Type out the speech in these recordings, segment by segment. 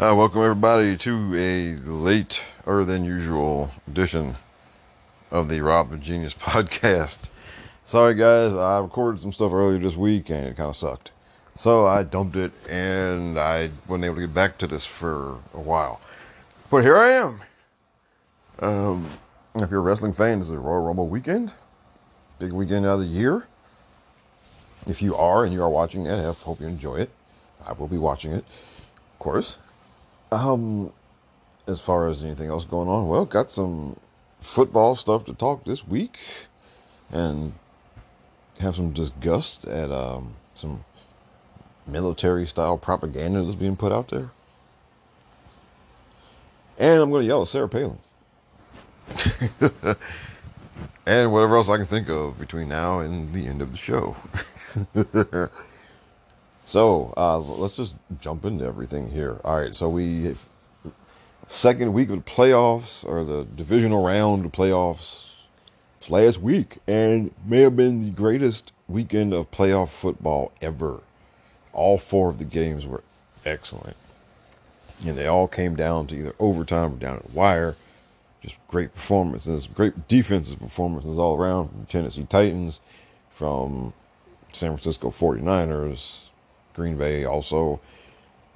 Uh, welcome everybody to a later than usual edition of the Rob the Genius podcast. Sorry guys, I recorded some stuff earlier this week and it kind of sucked. So I dumped it and I wasn't able to get back to this for a while. But here I am. Um, if you're a wrestling fan, this is the Royal Rumble weekend. Big weekend of the year. If you are and you are watching NF, hope you enjoy it. I will be watching it, of course. Um, as far as anything else going on, well, got some football stuff to talk this week, and have some disgust at um, some military style propaganda that's being put out there. And I'm going to yell at Sarah Palin. and whatever else I can think of between now and the end of the show. so uh, let's just jump into everything here. All right, so we second week of the playoffs or the divisional round of playoffs last week, and may have been the greatest weekend of playoff football ever. All four of the games were excellent, and they all came down to either overtime or down at wire. Just great performances, great defensive performances all around from Tennessee Titans, from San Francisco 49ers, Green Bay also.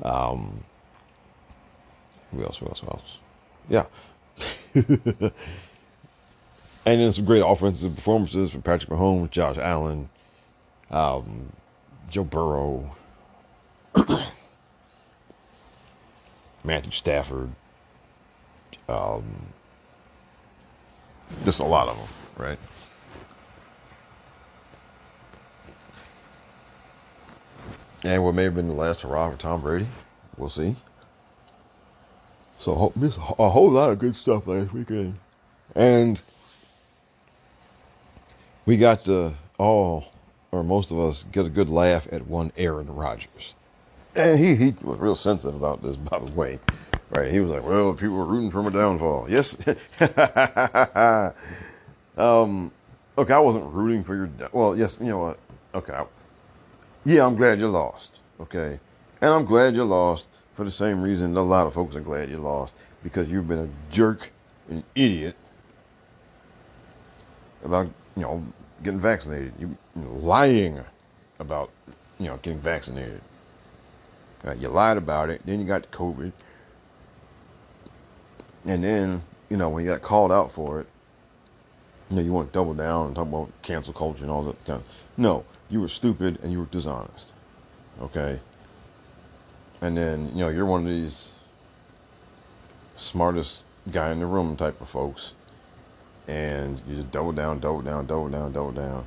Um, who else? Who else? Who else? Yeah. and then some great offensive performances from Patrick Mahomes, Josh Allen, um, Joe Burrow, Matthew Stafford. Um, just a lot of them, right? And what may have been the last hurrah for Tom Brady, we'll see. So a whole lot of good stuff last weekend, and we got to all, or most of us, get a good laugh at one Aaron Rodgers, and he he was real sensitive about this, by the way. Right, he was like, "Well, people were rooting for my downfall." Yes. um, okay, I wasn't rooting for your. Well, yes, you know what? Okay, yeah, I'm glad you lost. Okay, and I'm glad you lost for the same reason a lot of folks are glad you lost because you've been a jerk, an idiot about you know getting vaccinated. You lying about you know getting vaccinated. Right, you lied about it. Then you got COVID, and then you know when you got called out for it, you know you want to double down and talk about cancel culture and all that kind. Of, no, you were stupid and you were dishonest. Okay and then you know you're one of these smartest guy in the room type of folks and you just double down double down double down double down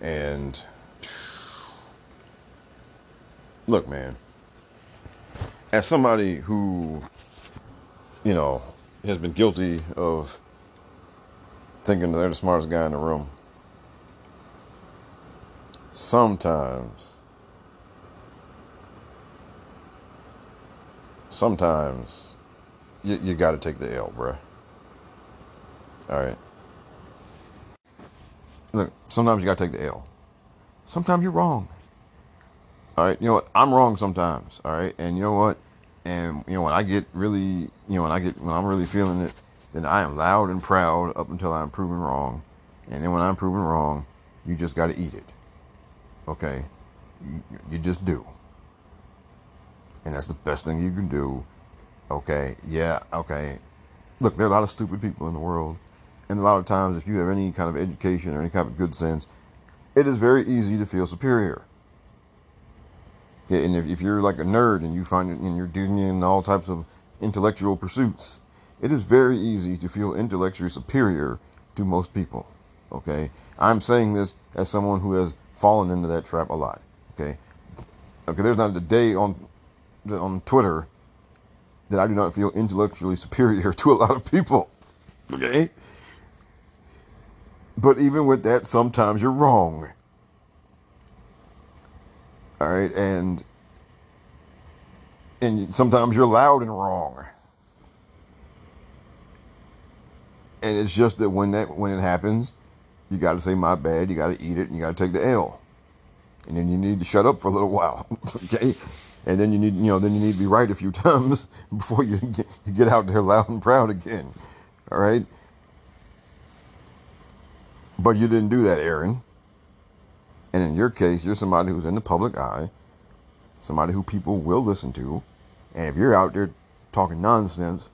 and look man as somebody who you know has been guilty of thinking they're the smartest guy in the room sometimes sometimes you, you got to take the L, bruh. All right. Look, sometimes you got to take the L. Sometimes you're wrong. All right. You know what? I'm wrong sometimes. All right. And you know what? And, you know, when I get really, you know, when I get, when I'm really feeling it, then I am loud and proud up until I'm proven wrong. And then when I'm proven wrong, you just got to eat it. Okay? You, just do and that's the best thing you can do. Okay, yeah, okay. Look, there are a lot of stupid people in the world, and a lot of times, if you have any kind of education or any kind of good sense, it is very easy to feel superior. Yeah, and if, if you're like a nerd and you find it and you're doing in all types of intellectual pursuits, it is very easy to feel intellectually superior to most people. Okay, I'm saying this as someone who has fallen into that trap a lot. Okay, okay. There's not a day on on Twitter that I do not feel intellectually superior to a lot of people. Okay? But even with that, sometimes you're wrong. All right, and and sometimes you're loud and wrong. And it's just that when that when it happens, you got to say my bad. You got to eat it, and you got to take the L. And then you need to shut up for a little while. okay, and then you need you know then you need to be right a few times before you get, you get out there loud and proud again. All right, but you didn't do that, Aaron. And in your case, you're somebody who's in the public eye, somebody who people will listen to, and if you're out there talking nonsense,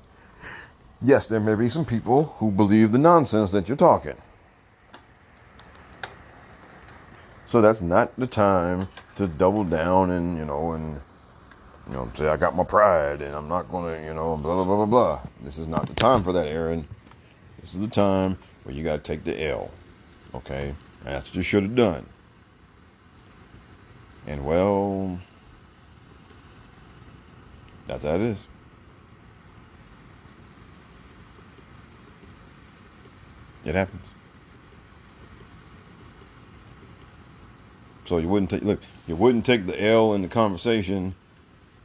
yes, there may be some people who believe the nonsense that you're talking. So that's not the time to double down and you know and you know say I got my pride and I'm not gonna you know blah blah blah blah blah. This is not the time for that, Aaron. This is the time where you gotta take the L. Okay, that's what you should have done. And well, that's how it is. It happens. So you wouldn't take look, you wouldn't take the L in the conversation,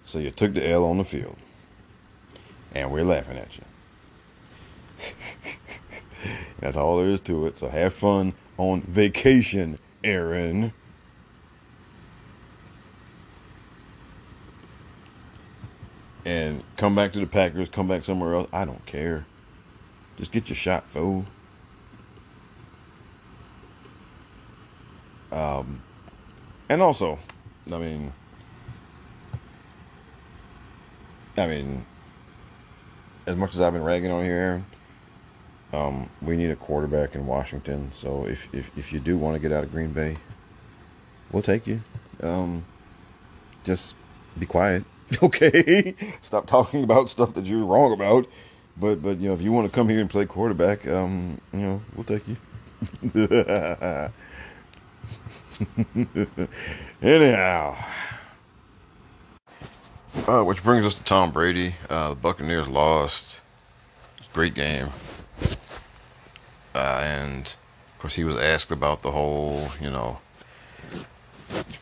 so you took the L on the field. And we're laughing at you. That's all there is to it. So have fun on vacation, Aaron. And come back to the Packers, come back somewhere else. I don't care. Just get your shot, fool. Um, and also, I mean, I mean, as much as I've been ragging on here, um, we need a quarterback in Washington. So if, if, if you do want to get out of Green Bay, we'll take you. Um, just be quiet, okay? Stop talking about stuff that you're wrong about. But but you know, if you want to come here and play quarterback, um, you know, we'll take you. Anyhow, uh, which brings us to Tom Brady. Uh, the Buccaneers lost. Great game. Uh, and of course, he was asked about the whole, you know,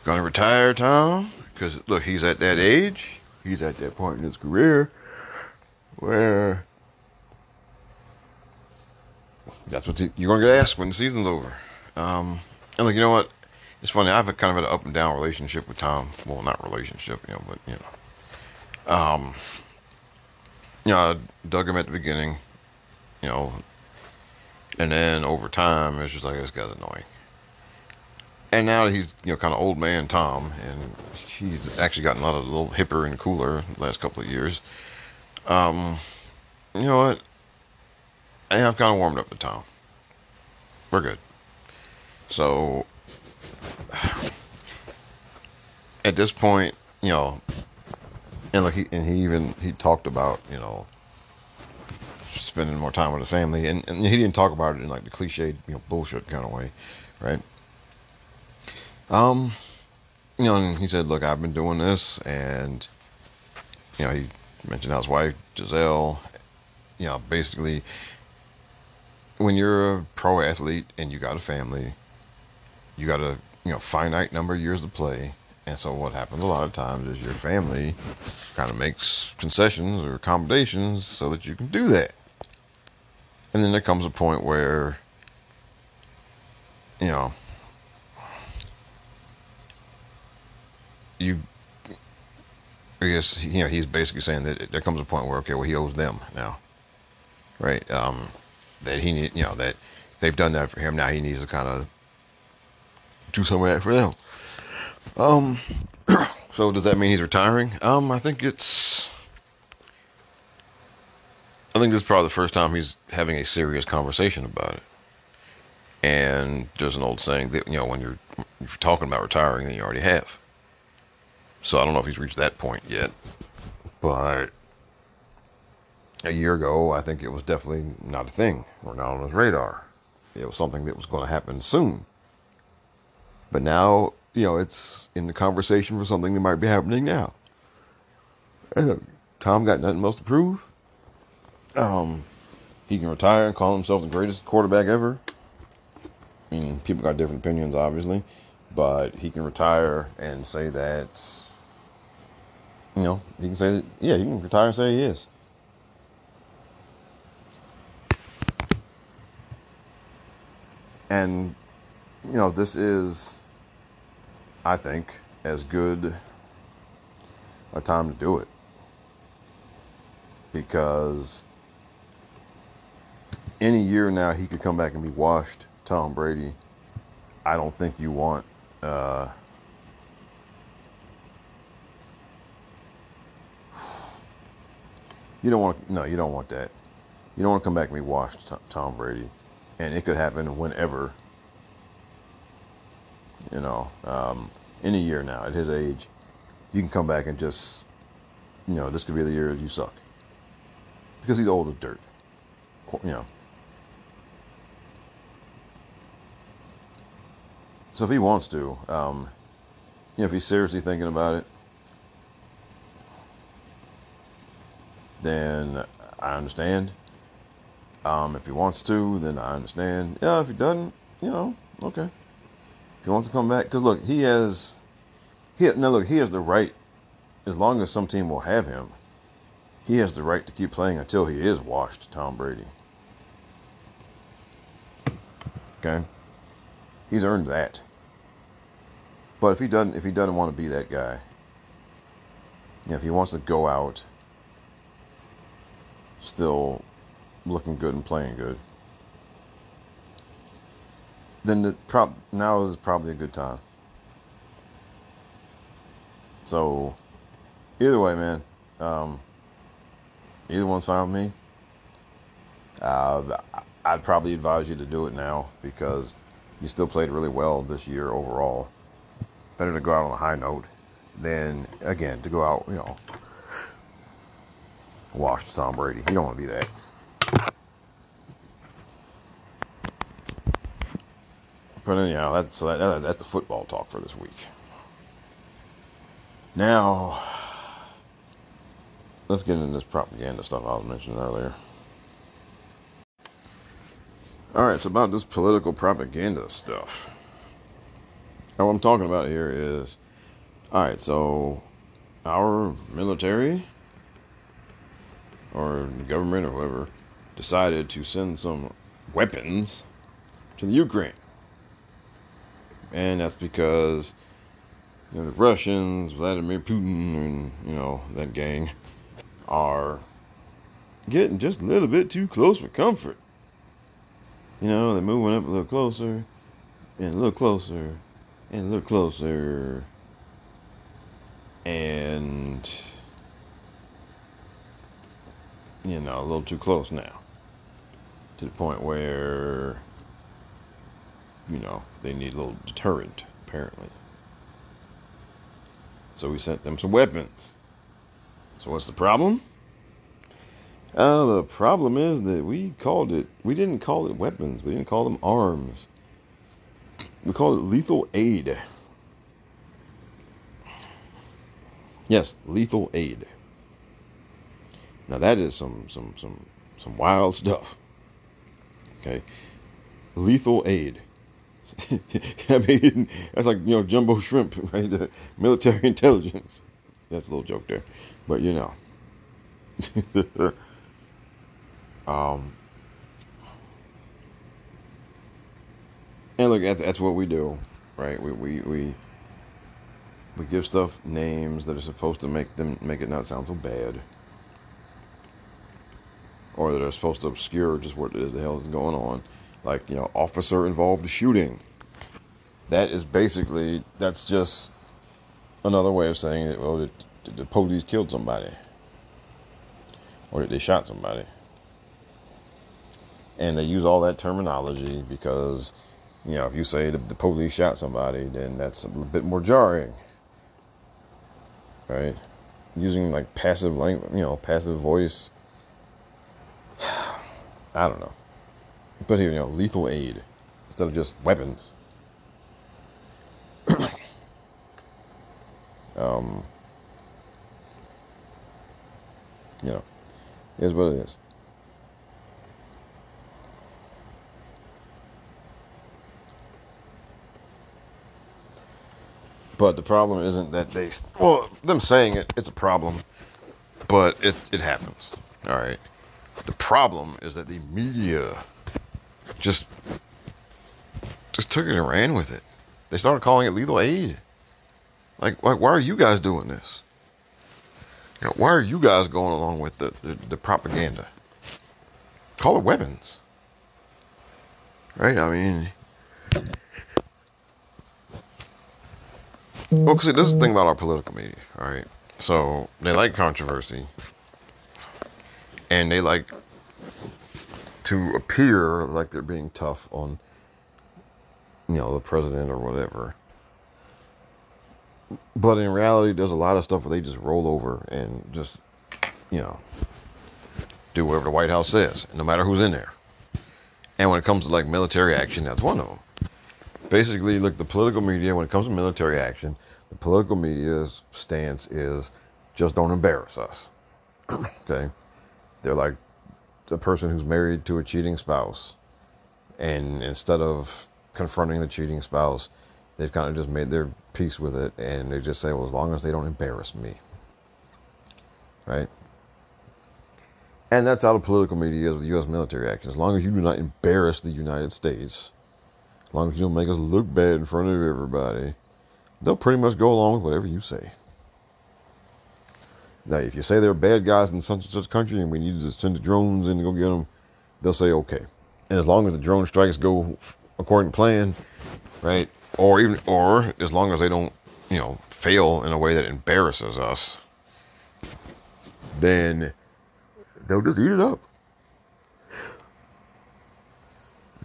gonna retire, Tom? Because look, he's at that age. He's at that point in his career where that's what you're gonna get asked when the season's over. Um, and look, you know what? It's funny. I've a kind of had an up and down relationship with Tom. Well, not relationship, you know, but you know, um, you know, I dug him at the beginning, you know, and then over time, it's just like this guy's annoying. And now he's you know kind of old man Tom, and he's actually gotten a lot of little hipper and cooler the last couple of years. Um, you know what? I have kind of warmed up to Tom. We're good. So at this point, you know, and look, he, and he even he talked about you know spending more time with his family, and, and he didn't talk about it in like the cliched you know bullshit kind of way, right? Um, you know, and he said, "Look, I've been doing this," and you know, he mentioned how his wife Gisele, you know, basically, when you're a pro athlete and you got a family, you got a you know finite number of years to play. And so what happens a lot of times is your family kind of makes concessions or accommodations so that you can do that. And then there comes a point where you know you I guess you know he's basically saying that there comes a point where okay well he owes them now right? Um that he need you know that they've done that for him. Now he needs to kind of do some of that for them. Um, so does that mean he's retiring? Um, I think it's. I think this is probably the first time he's having a serious conversation about it. And there's an old saying that you know when you're if you're talking about retiring, then you already have. So I don't know if he's reached that point yet, but a year ago, I think it was definitely not a thing or not on his radar. It was something that was going to happen soon. But now, you know, it's in the conversation for something that might be happening now. And Tom got nothing else to prove. Um, he can retire and call himself the greatest quarterback ever. I mean, people got different opinions, obviously, but he can retire and say that. You know, he can say that. Yeah, he can retire and say he is. And you know, this is, I think, as good a time to do it because any year now he could come back and be washed. Tom Brady, I don't think you want. Uh, you don't want no, you don't want that. You don't want to come back and be washed, Tom Brady, and it could happen whenever. You know, um, any year now at his age, you can come back and just, you know, this could be the year you suck because he's old as dirt. You know. So if he wants to, um, you know, if he's seriously thinking about it, then I understand. Um, if he wants to, then I understand. Yeah, if he doesn't, you know, okay. If he wants to come back, because look, he has, he now look, he has the right, as long as some team will have him, he has the right to keep playing until he is washed. Tom Brady. Okay, he's earned that. But if he doesn't, if he doesn't want to be that guy, you know, if he wants to go out still looking good and playing good, then the now is probably a good time. So, either way, man, um, either one's fine with me. Uh, I'd probably advise you to do it now because you still played really well this year overall. Better to go out on a high note than again to go out, you know, washed Tom Brady. You don't want to be that. But anyhow, that's that, that's the football talk for this week. Now, let's get into this propaganda stuff I was mentioning earlier. All right, so about this political propaganda stuff. Now, what I'm talking about here is, all right, so our military or government or whoever decided to send some weapons to the Ukraine and that's because you know, the Russians, Vladimir Putin, and you know that gang are getting just a little bit too close for comfort. You know, they're moving up a little closer, and a little closer, and a little closer, and you know, a little too close now. To the point where you know, they need a little deterrent, apparently. So we sent them some weapons. So what's the problem? Uh, the problem is that we called it, we didn't call it weapons, we didn't call them arms. We called it lethal aid. Yes, lethal aid. Now that is some some some some wild stuff. Okay. Lethal aid. I mean, that's like, you know, jumbo shrimp, right? The military intelligence. That's a little joke there. But, you know. um, and look, that's, that's what we do, right? We, we, we, we give stuff names that are supposed to make them, make it not sound so bad. Or that are supposed to obscure just what it is the hell is going on like you know officer involved shooting. That is basically that's just another way of saying that well the, the police killed somebody? Or that they shot somebody? And they use all that terminology because you know if you say the, the police shot somebody then that's a bit more jarring right? Using like passive language you know passive voice i don't know but here, you know, lethal aid instead of just weapons. um, you know, here's what it is. But the problem isn't that they, well, them saying it, it's a problem, but it, it happens. All right. The problem is that the media just just took it and ran with it. They started calling it lethal aid. Like, like why are you guys doing this? Now, why are you guys going along with the, the, the propaganda? Call it weapons. Right? I mean, well, because this is the thing about our political media, all right? So they like controversy and they like to appear like they're being tough on, you know, the president or whatever. But in reality, there's a lot of stuff where they just roll over and just, you know, do whatever the White House says, no matter who's in there. And when it comes to like military action, that's one of them. Basically, look, the political media, when it comes to military action, the political media's stance is just don't embarrass us. okay? They're like the person who's married to a cheating spouse. And instead of confronting the cheating spouse, they've kind of just made their peace with it and they just say, well, as long as they don't embarrass me. Right? And that's how the political media is with U.S. military action. As long as you do not embarrass the United States, as long as you don't make us look bad in front of everybody, they'll pretty much go along with whatever you say. Now, if you say they're bad guys in such and such country and we need to send the drones in to go get them, they'll say okay. And as long as the drone strikes go according to plan, right? Or even, or as long as they don't, you know, fail in a way that embarrasses us, then they'll just eat it up.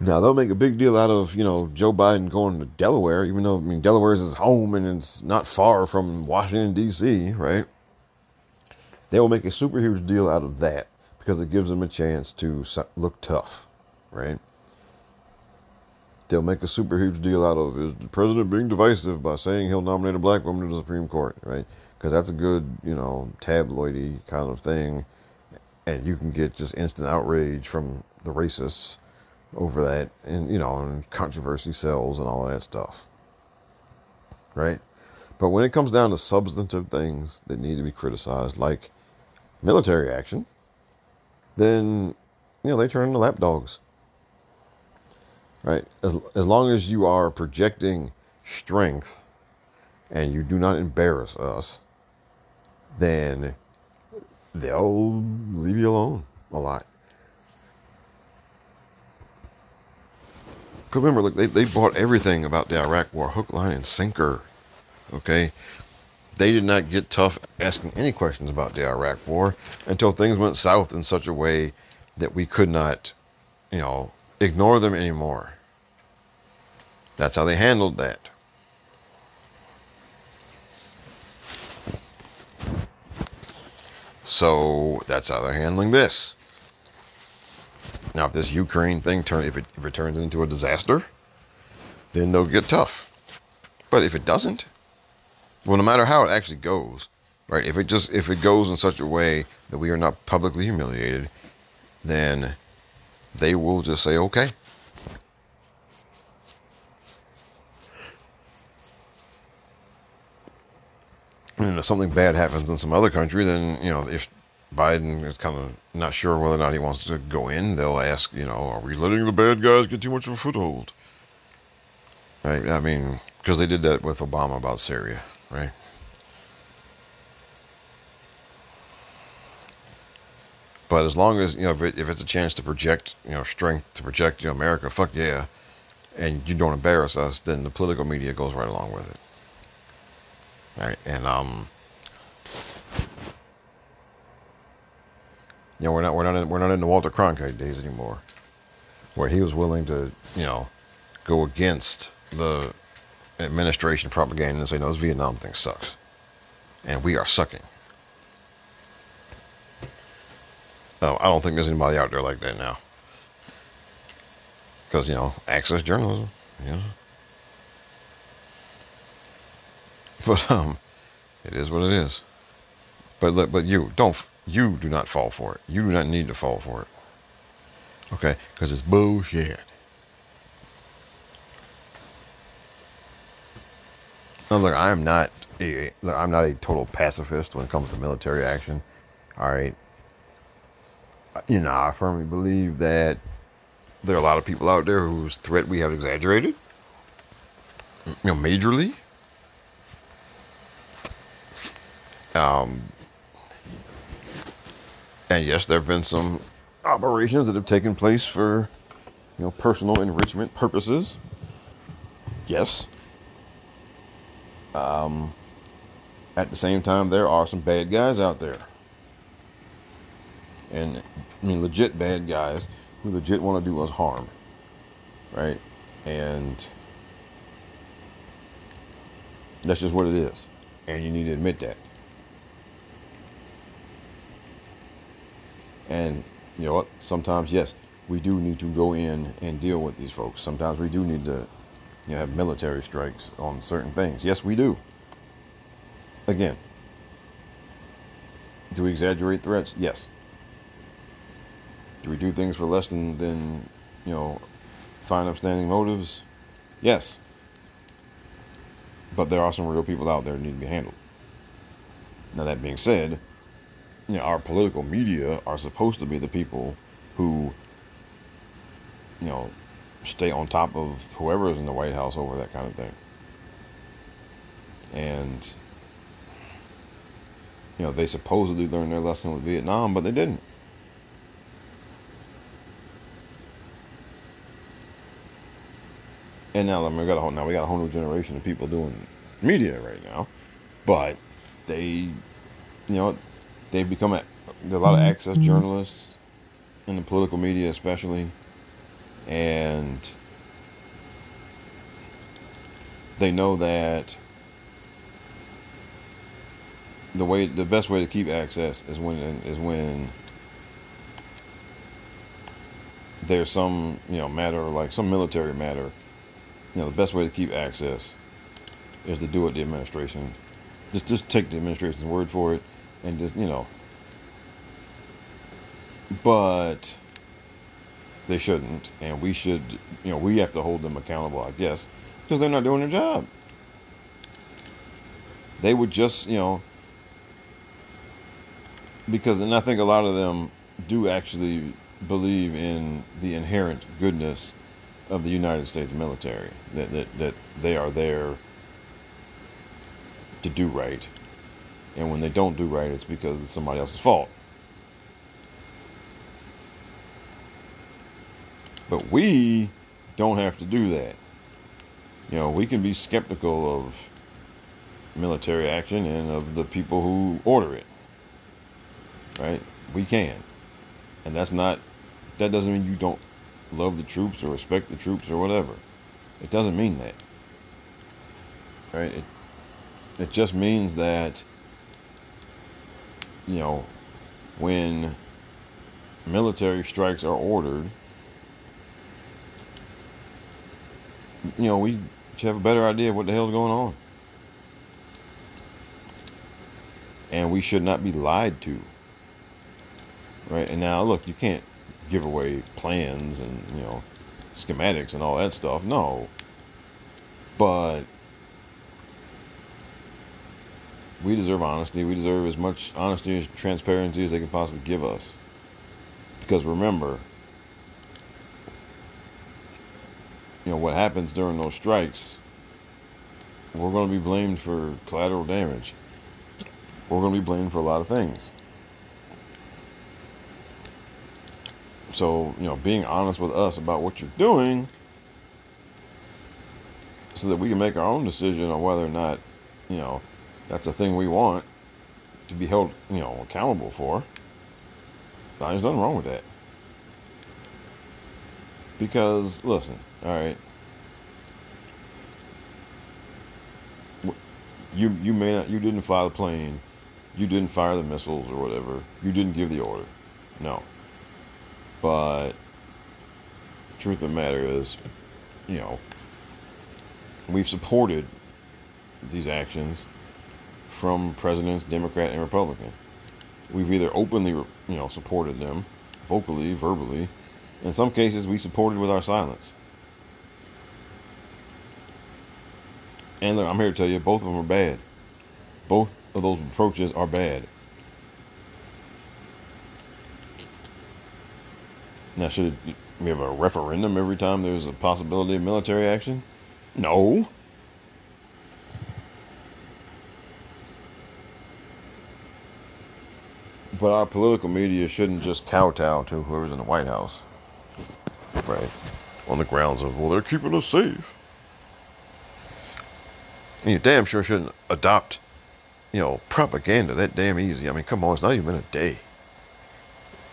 Now they'll make a big deal out of you know Joe Biden going to Delaware, even though I mean Delaware is his home and it's not far from Washington D.C. Right? They will make a super huge deal out of that because it gives them a chance to look tough, right? They'll make a super huge deal out of is the president being divisive by saying he'll nominate a black woman to the Supreme Court, right? Because that's a good you know tabloidy kind of thing and you can get just instant outrage from the racists over that and you know and controversy sells and all that stuff right but when it comes down to substantive things that need to be criticized like military action then you know they turn into lapdogs right as, as long as you are projecting strength and you do not embarrass us then they'll leave you alone a lot. Because remember, look, they, they bought everything about the Iraq War, hook, line, and sinker. Okay? They did not get tough asking any questions about the Iraq War until things went south in such a way that we could not, you know, ignore them anymore. That's how they handled that. So that's how they're handling this. Now, if this Ukraine thing turn if it if it turns into a disaster, then they'll get tough. But if it doesn't, well, no matter how it actually goes, right? If it just if it goes in such a way that we are not publicly humiliated, then they will just say okay. And if something bad happens in some other country, then you know if Biden is kind of not sure whether or not he wants to go in, they'll ask, you know, are we letting the bad guys get too much of a foothold? Right? I mean, because they did that with Obama about Syria, right? But as long as you know, if, it, if it's a chance to project, you know, strength to project, you know, America, fuck yeah, and you don't embarrass us, then the political media goes right along with it. Right, and um, you know, we're not we're not in, we're not in the Walter Cronkite days anymore, where he was willing to you know go against the administration propaganda and say, no, this Vietnam thing sucks, and we are sucking. Oh, I don't think there's anybody out there like that now, because you know, access journalism, you know. But um, it is what it is. But but you don't you do not fall for it. You do not need to fall for it. Okay, because it's bullshit. Now, look, I am not a look, I'm not a total pacifist when it comes to military action. All right, you know, I firmly believe that there are a lot of people out there whose threat we have exaggerated. You know, majorly. Um, And yes, there have been some operations that have taken place for, you know, personal enrichment purposes. Yes. Um, at the same time, there are some bad guys out there. And I mean, legit bad guys who legit want to do us harm. Right? And that's just what it is. And you need to admit that. And you know what? Sometimes, yes, we do need to go in and deal with these folks. Sometimes we do need to, you have military strikes on certain things. Yes, we do. Again, do we exaggerate threats? Yes. Do we do things for less than, than you know, fine upstanding motives? Yes. But there are some real people out there that need to be handled. Now, that being said, you know, our political media are supposed to be the people who, you know, stay on top of whoever is in the White House over that kind of thing. And, you know, they supposedly learned their lesson with Vietnam, but they didn't. And now I mean, we got a whole now we got a whole new generation of people doing media right now, but they, you know, they've become a, a lot of access mm-hmm. journalists in the political media, especially, and they know that the way the best way to keep access is when is when there's some you know matter like some military matter. You know the best way to keep access is to do it the administration. Just just take the administration's word for it and just you know. But they shouldn't and we should you know we have to hold them accountable i guess because they're not doing their job they would just you know because and i think a lot of them do actually believe in the inherent goodness of the united states military that that, that they are there to do right and when they don't do right, it's because it's somebody else's fault. But we don't have to do that. You know, we can be skeptical of military action and of the people who order it. Right? We can. And that's not, that doesn't mean you don't love the troops or respect the troops or whatever. It doesn't mean that. Right? It, it just means that you know, when military strikes are ordered, you know, we should have a better idea of what the hell's going on. And we should not be lied to. Right? And now, look, you can't give away plans and, you know, schematics and all that stuff. No. But we deserve honesty. We deserve as much honesty and transparency as they can possibly give us. Because remember, you know, what happens during those strikes, we're going to be blamed for collateral damage. We're going to be blamed for a lot of things. So, you know, being honest with us about what you're doing so that we can make our own decision on whether or not, you know, that's a thing we want to be held, you know, accountable for. There's nothing wrong with that. Because, listen, all right, you you may not, you didn't fly the plane, you didn't fire the missiles or whatever, you didn't give the order, no. But the truth of the matter is, you know, we've supported these actions from presidents, Democrat and Republican. We've either openly, you know, supported them, vocally, verbally. In some cases, we supported with our silence. And look, I'm here to tell you, both of them are bad. Both of those approaches are bad. Now, should we have a referendum every time there's a possibility of military action? No. But our political media shouldn't just kowtow to whoever's in the White House. Right. On the grounds of, well, they're keeping us safe. And you damn sure shouldn't adopt, you know, propaganda that damn easy. I mean, come on, it's not even been a day.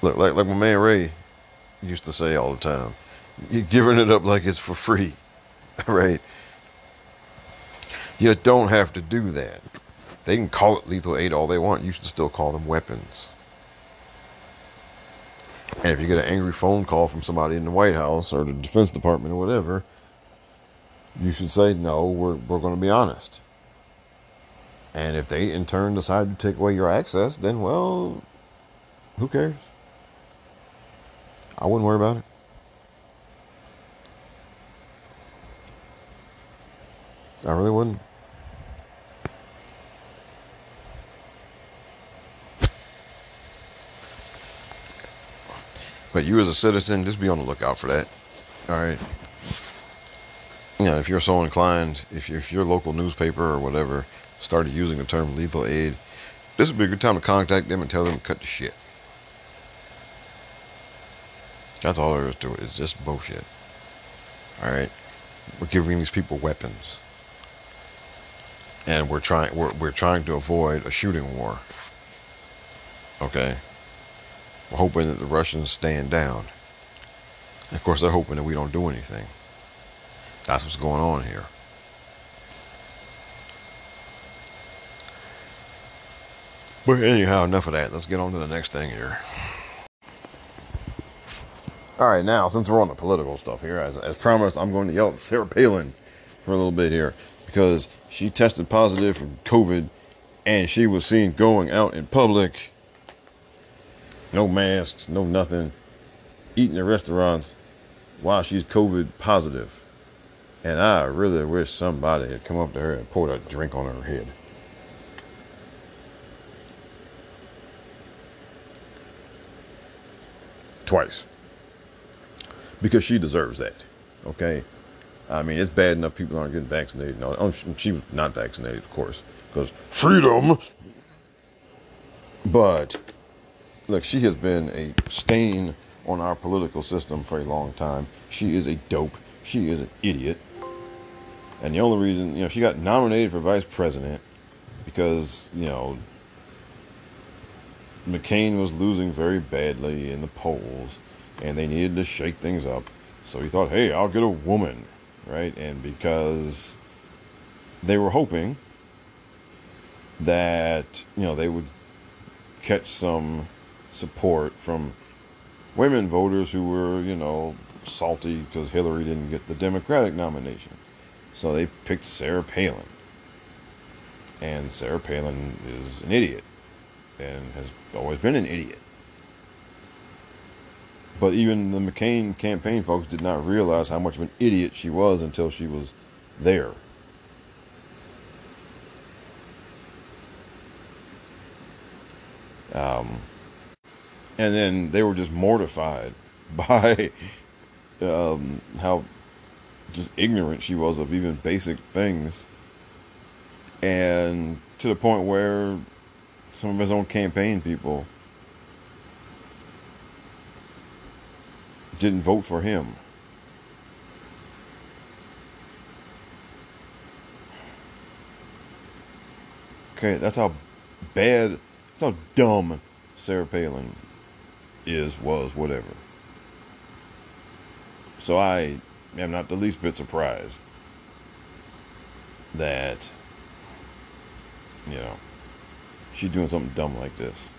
Look, like, like my man Ray used to say all the time, you're giving it up like it's for free. right? You don't have to do that. They can call it lethal aid all they want. You should still call them weapons. And if you get an angry phone call from somebody in the White House or the Defense Department or whatever, you should say, no, we're, we're going to be honest. And if they in turn decide to take away your access, then, well, who cares? I wouldn't worry about it. I really wouldn't. But you as a citizen, just be on the lookout for that. All right. You know, if you're so inclined, if, if your local newspaper or whatever started using the term lethal aid, this would be a good time to contact them and tell them to cut the shit. That's all there is to it. It's just bullshit. All right. We're giving these people weapons and we're trying we're, we're trying to avoid a shooting war. Okay, we're hoping that the Russians stand down. And of course, they're hoping that we don't do anything. That's what's going on here. But anyhow, enough of that. Let's get on to the next thing here. All right, now since we're on the political stuff here, as, as promised, I'm going to yell at Sarah Palin for a little bit here because she tested positive for COVID and she was seen going out in public, no masks, no nothing, eating at restaurants while she's COVID positive. And I really wish somebody had come up to her and poured a drink on her head. Twice. Because she deserves that. Okay? I mean, it's bad enough people aren't getting vaccinated. No, oh, she was not vaccinated, of course, because freedom. But look, she has been a stain on our political system for a long time. She is a dope. She is an idiot. And the only reason, you know, she got nominated for vice president because, you know, McCain was losing very badly in the polls and they needed to shake things up. So he thought, hey, I'll get a woman right? And because they were hoping that, you know, they would catch some support from women voters who were, you know, salty because Hillary didn't get the Democratic nomination. So they picked Sarah Palin. And Sarah Palin is an idiot and has always been an idiot. But even the McCain campaign folks did not realize how much of an idiot she was until she was there. Um, and then they were just mortified by um, how just ignorant she was of even basic things. And to the point where some of his own campaign people didn't vote for him. Okay, that's how bad, that's how dumb Sarah Palin is, was, whatever. So I am not the least bit surprised that, you know, she's doing something dumb like this.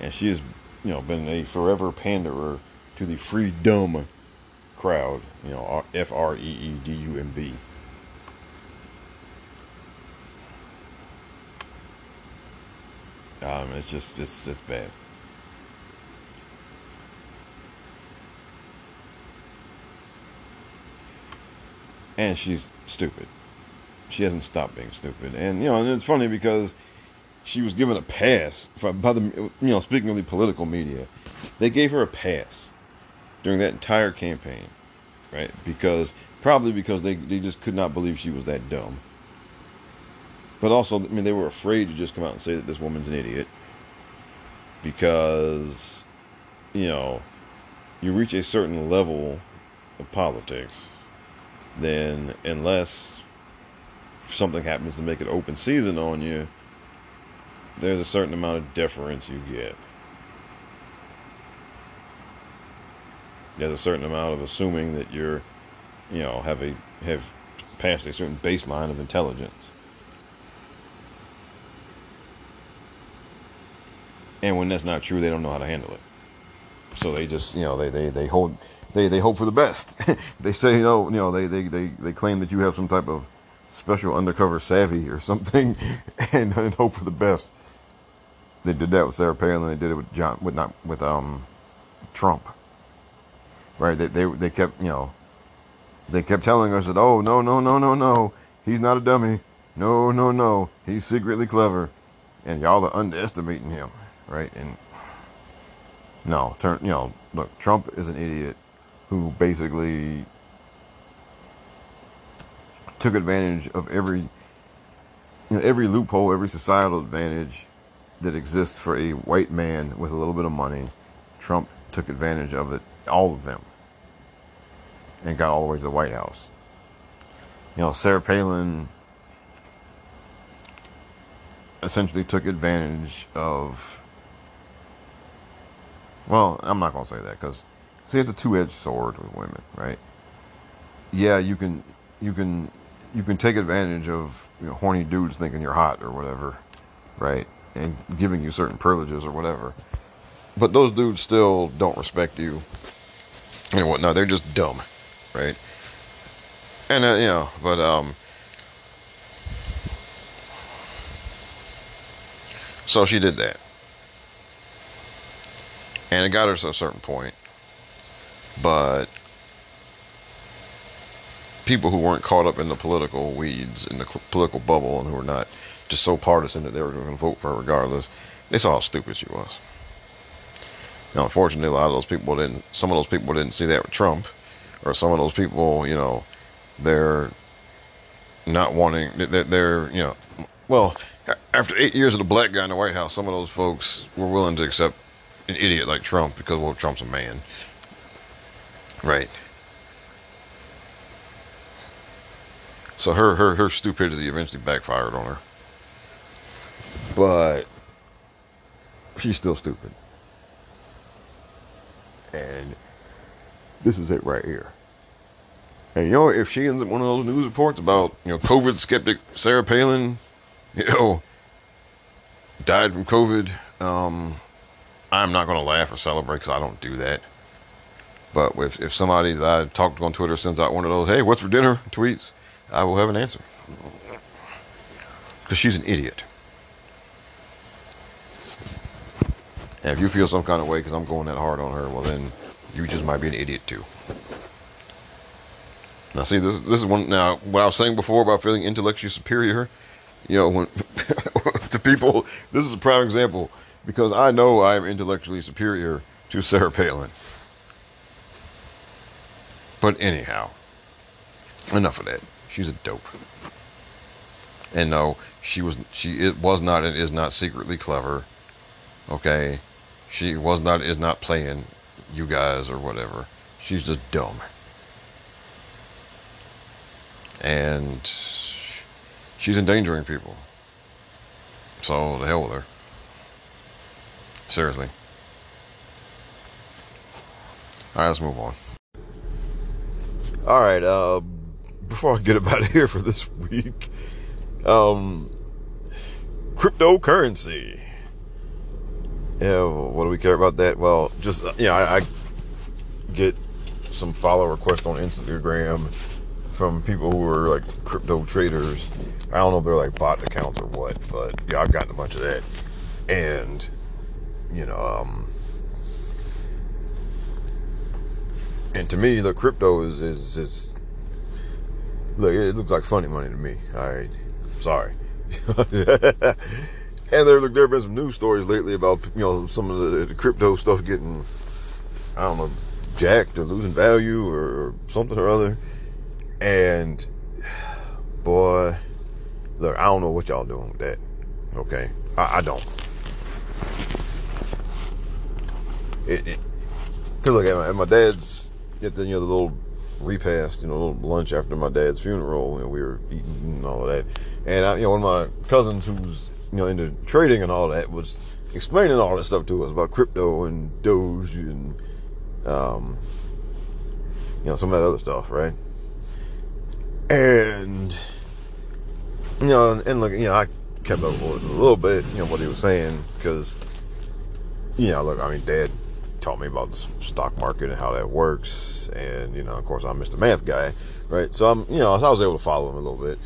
And she has, you know, been a forever panderer to the freedom crowd, you know, F R E E D U M B. Um, it's just, it's just bad. And she's stupid. She hasn't stopped being stupid. And, you know, and it's funny because she was given a pass for, by the, you know, speaking of the political media, they gave her a pass during that entire campaign, right? Because probably because they, they just could not believe she was that dumb. But also, I mean, they were afraid to just come out and say that this woman's an idiot. because you know you reach a certain level of politics, then unless something happens to make it open season on you, there's a certain amount of deference you get. There's a certain amount of assuming that you're, you know, have a have passed a certain baseline of intelligence. And when that's not true, they don't know how to handle it. So they just, you know, they, they, they hold, they, they hope for the best. they say, you know, you know, they, they, they, they claim that you have some type of special undercover savvy or something and, and hope for the best. They did that with Sarah Palin. They did it with John, with not with um, Trump. Right? They, they, they kept, you know, they kept telling us that, oh, no, no, no, no, no, he's not a dummy. No, no, no, he's secretly clever. And y'all are underestimating him right? And no, turn you know, look, Trump is an idiot who basically took advantage of every you know, every loophole, every societal advantage that exists for a white man with a little bit of money. Trump took advantage of it, all of them, and got all the way to the White House. You know, Sarah Palin essentially took advantage of well, I'm not gonna say that because see, it's a two-edged sword with women, right? Yeah, you can, you can, you can take advantage of you know, horny dudes thinking you're hot or whatever, right? And giving you certain privileges or whatever. But those dudes still don't respect you and whatnot. They're just dumb, right? And uh, you know, but um. So she did that and it got her to a certain point. But people who weren't caught up in the political weeds, in the political bubble, and who were not just so partisan that they were going to vote for her regardless, they saw how stupid she was. Now, unfortunately, a lot of those people didn't. Some of those people didn't see that with Trump, or some of those people, you know, they're not wanting. They're, they're you know, well, after eight years of the black guy in the White House, some of those folks were willing to accept an idiot like Trump because well Trump's a man. Right. So her her her stupidity eventually backfired on her. But she's still stupid. And this is it right here. And you know, if she ends up one of those news reports about, you know, COVID skeptic Sarah Palin, you know, died from COVID, um, I'm not going to laugh or celebrate because I don't do that. But if, if somebody that I talked to on Twitter sends out one of those, hey, what's for dinner tweets, I will have an answer. Because she's an idiot. And if you feel some kind of way because I'm going that hard on her, well, then you just might be an idiot too. Now, see, this this is one. Now, what I was saying before about feeling intellectually superior, you know, when to people, this is a prime example because I know I am intellectually superior to Sarah Palin. But anyhow, enough of that. She's a dope. And no, she was she it was not and is not secretly clever. Okay? She was not is not playing you guys or whatever. She's just dumb. And she's endangering people. So the hell with her. Seriously. All right, let's move on. All right, uh, before I get about here for this week, um, cryptocurrency. Yeah, what do we care about that? Well, just you know, I, I get some follow requests on Instagram from people who are like crypto traders. I don't know if they're like bot accounts or what, but yeah, I've gotten a bunch of that. And you know, um, and to me, the crypto is is is look. It looks like funny money to me. All right, sorry. and there look there have been some news stories lately about you know some of the, the crypto stuff getting I don't know jacked or losing value or something or other. And boy, look, I don't know what y'all doing with that. Okay, I, I don't. it, it cause look at my, at my dad's get the you know the little repast, you know, a little lunch after my dad's funeral, and we were eating and all of that. And I, you know, one of my cousins who's you know into trading and all that was explaining all this stuff to us about crypto and Doge and um, you know some of that other stuff, right? And you know, and, and look, you know, I kept up with a little bit, you know, what he was saying because you know, look, I mean, Dad taught me about the stock market and how that works, and you know, of course, I'm Mr. Math guy, right? So I'm, you know, so I was able to follow him a little bit,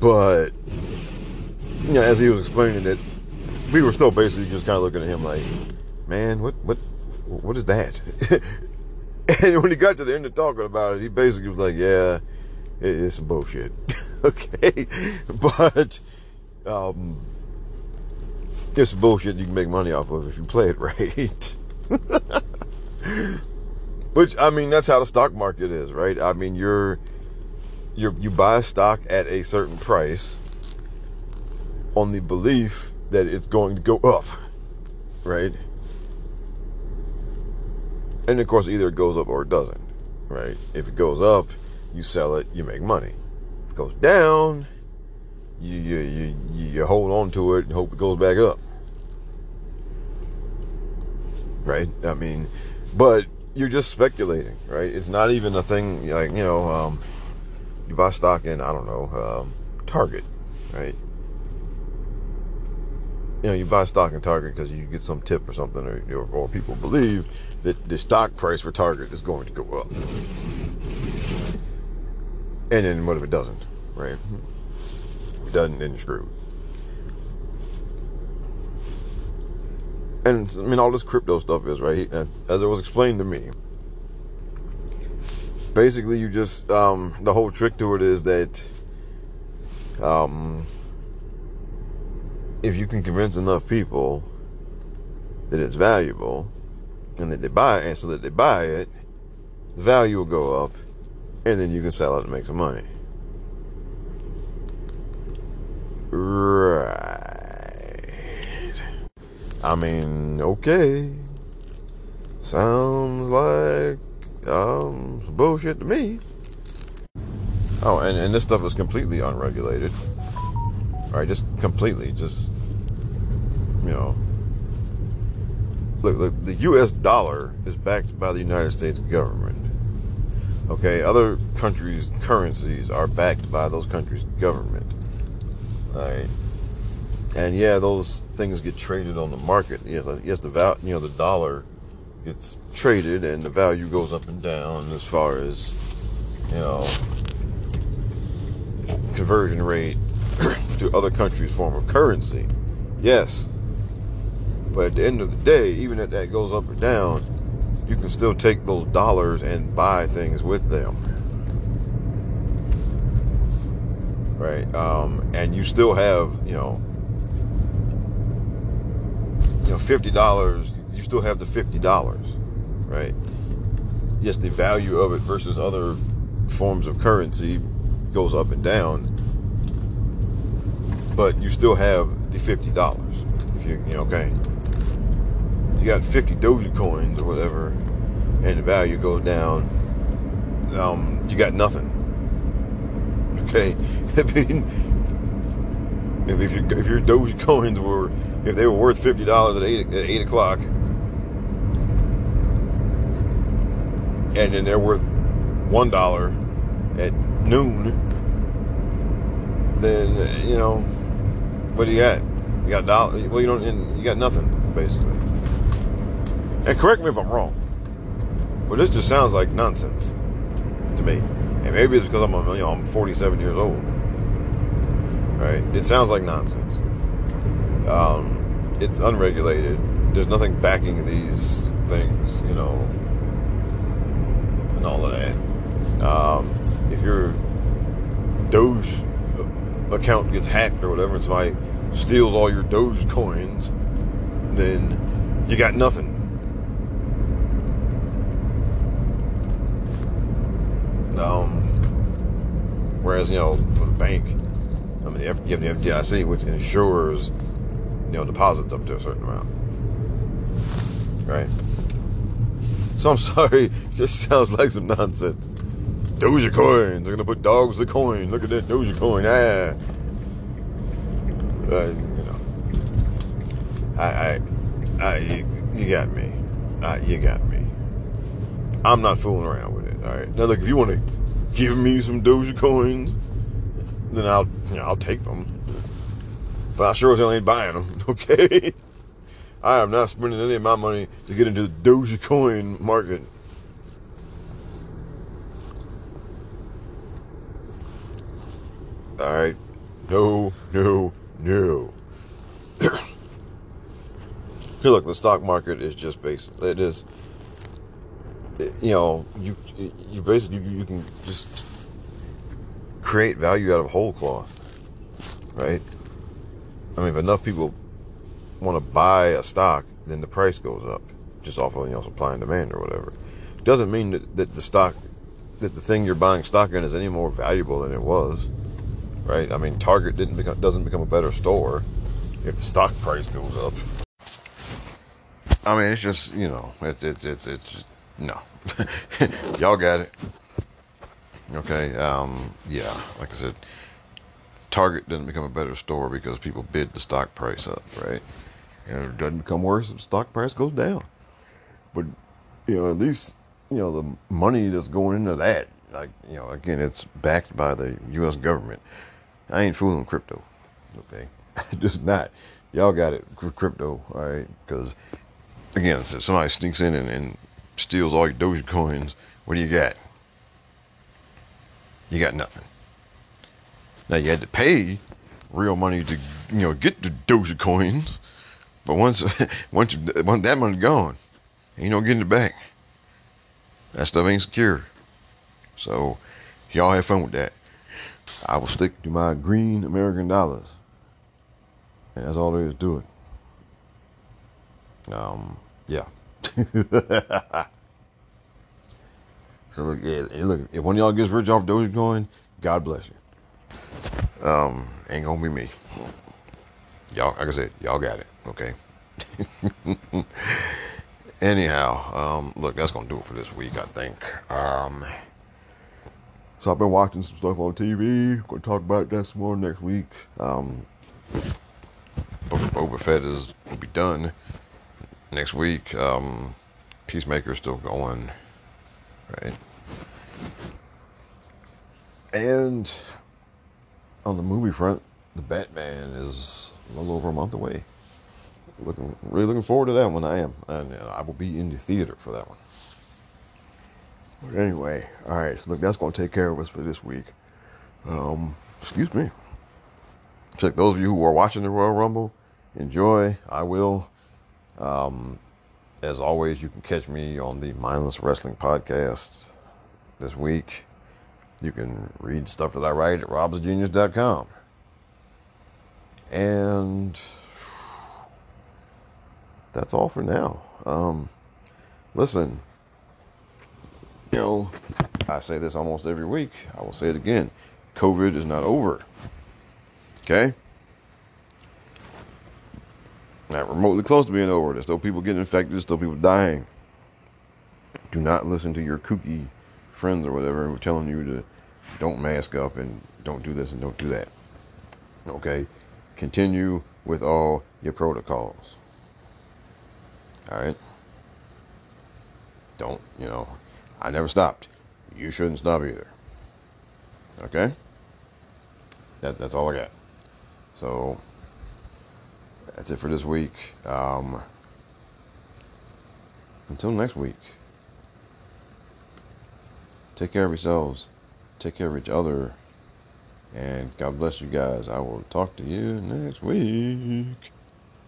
but you know, as he was explaining it, we were still basically just kind of looking at him like, man, what, what, what is that? and when he got to the end of talking about it, he basically was like, yeah, it's some bullshit. okay. But, um, it's bullshit you can make money off of if you play it right. Which, I mean, that's how the stock market is, right? I mean, you're, you're, you buy a stock at a certain price on the belief that it's going to go up, right? And of course, either it goes up or it doesn't, right? If it goes up, you sell it, you make money. If it goes down, you you you, you hold on to it and hope it goes back up, right? I mean, but you're just speculating, right? It's not even a thing like you know, um, you buy stock in I don't know um, Target, right? you know, you buy stock in Target because you get some tip or something, or, or people believe that the stock price for Target is going to go up. And then what if it doesn't, right? If it doesn't, then you're screwed. And I mean, all this crypto stuff is right. As, as it was explained to me, basically, you just um, the whole trick to it is that um, if you can convince enough people that it's valuable and that they buy it, so that they buy it, the value will go up, and then you can sell it and make some money. Right. I mean, okay. Sounds like um bullshit to me. Oh, and, and this stuff is completely unregulated. All right, just completely, just you know. Look, look, the U.S. dollar is backed by the United States government. Okay, other countries' currencies are backed by those countries' government. All right, and yeah, those things get traded on the market. Yes, yes, the val, you know, the dollar gets traded, and the value goes up and down as far as you know conversion rate to other countries' form of currency. Yes. But at the end of the day, even if that goes up or down, you can still take those dollars and buy things with them. Right? Um, and you still have, you know, you know, fifty dollars, you still have the fifty dollars, right? Yes, the value of it versus other forms of currency goes up and down but you still have the fifty dollars. If you, you know, okay, you got fifty Doge coins or whatever, and the value goes down. Um, you got nothing. Okay, I mean, if, your if your Doge coins were if they were worth fifty dollars at eight at eight o'clock, and then they're worth one dollar at noon, then you know what do you got? You got dollar? Well, you don't. You got nothing basically. And correct me if I'm wrong, but this just sounds like nonsense to me. And maybe it's because I'm, you know, I'm 47 years old. Right? It sounds like nonsense. Um, it's unregulated. There's nothing backing these things, you know, and all of that. Um, if your Doge account gets hacked or whatever, and somebody steals all your Doge coins, then you got nothing. Um, whereas, you know, with a bank, I mean, you have the FDIC, which ensures, you know, deposits up to a certain amount. Right? So I'm sorry, just sounds like some nonsense. Doge coins. They're gonna put dogs the coin. Look at that Doge coin. Ah. Uh, you know. I, I, I, you, you got me. Uh, you got me. I'm not fooling around with it. All right. Now, look, if you want to give me some Doge coins, then I'll, you know, I'll take them. But I sure as hell ain't buying them. Okay. I am not spending any of my money to get into the Doge coin market. All right. No, no, no. hey, look, the stock market is just basic. It is, it, you know, you you basically you, you can just create value out of whole cloth, right? I mean, if enough people want to buy a stock, then the price goes up, just off of you know supply and demand or whatever. Doesn't mean that, that the stock, that the thing you're buying stock in is any more valuable than it was right? I mean, Target didn't become, doesn't become a better store if the stock price goes up. I mean, it's just you know, it's it's it's it's no, y'all got it. Okay, um, yeah, like I said, Target doesn't become a better store because people bid the stock price up, right? And it doesn't become worse if the stock price goes down. But you know, at least you know the money that's going into that, like you know, again, it's backed by the U.S. government. I ain't fooling crypto. Okay, just not. Y'all got it, crypto. All right, because again, if somebody sneaks in and, and steals all your Doge coins, what do you got? You got nothing. Now you had to pay real money to you know get the Doge coins, but once once, you, once that money's gone, ain't no getting it back. That stuff ain't secure. So y'all have fun with that. I will stick to my green American dollars. And that's all there is to it. Um, yeah. so look, yeah, look, if one of y'all gets rich off Dogecoin, God bless you. Um, ain't gonna be me. Y'all, like I said, y'all got it, okay? Anyhow, um, look, that's gonna do it for this week, I think. Um, so I've been watching some stuff on TV. To talk about that some more next week. Um, Boba Fett is will be done next week. Um, Peacemaker's still going, right? And on the movie front, the Batman is a little over a month away. Looking really looking forward to that one. I am, and uh, I will be in the theater for that one. But anyway, all right. So look, that's going to take care of us for this week. Um, excuse me. Check those of you who are watching the Royal Rumble. Enjoy. I will. Um, as always, you can catch me on the Mindless Wrestling Podcast this week. You can read stuff that I write at robsgenius.com. And that's all for now. Um, listen, you know, I say this almost every week. I will say it again. COVID is not over. Okay? Not remotely close to being over. There's still people getting infected, there's still people dying. Do not listen to your kooky friends or whatever telling you to don't mask up and don't do this and don't do that. Okay? Continue with all your protocols. All right? Don't, you know, I never stopped. You shouldn't stop either. Okay? That, that's all I got. So, that's it for this week. Um, until next week, take care of yourselves, take care of each other, and God bless you guys. I will talk to you next week.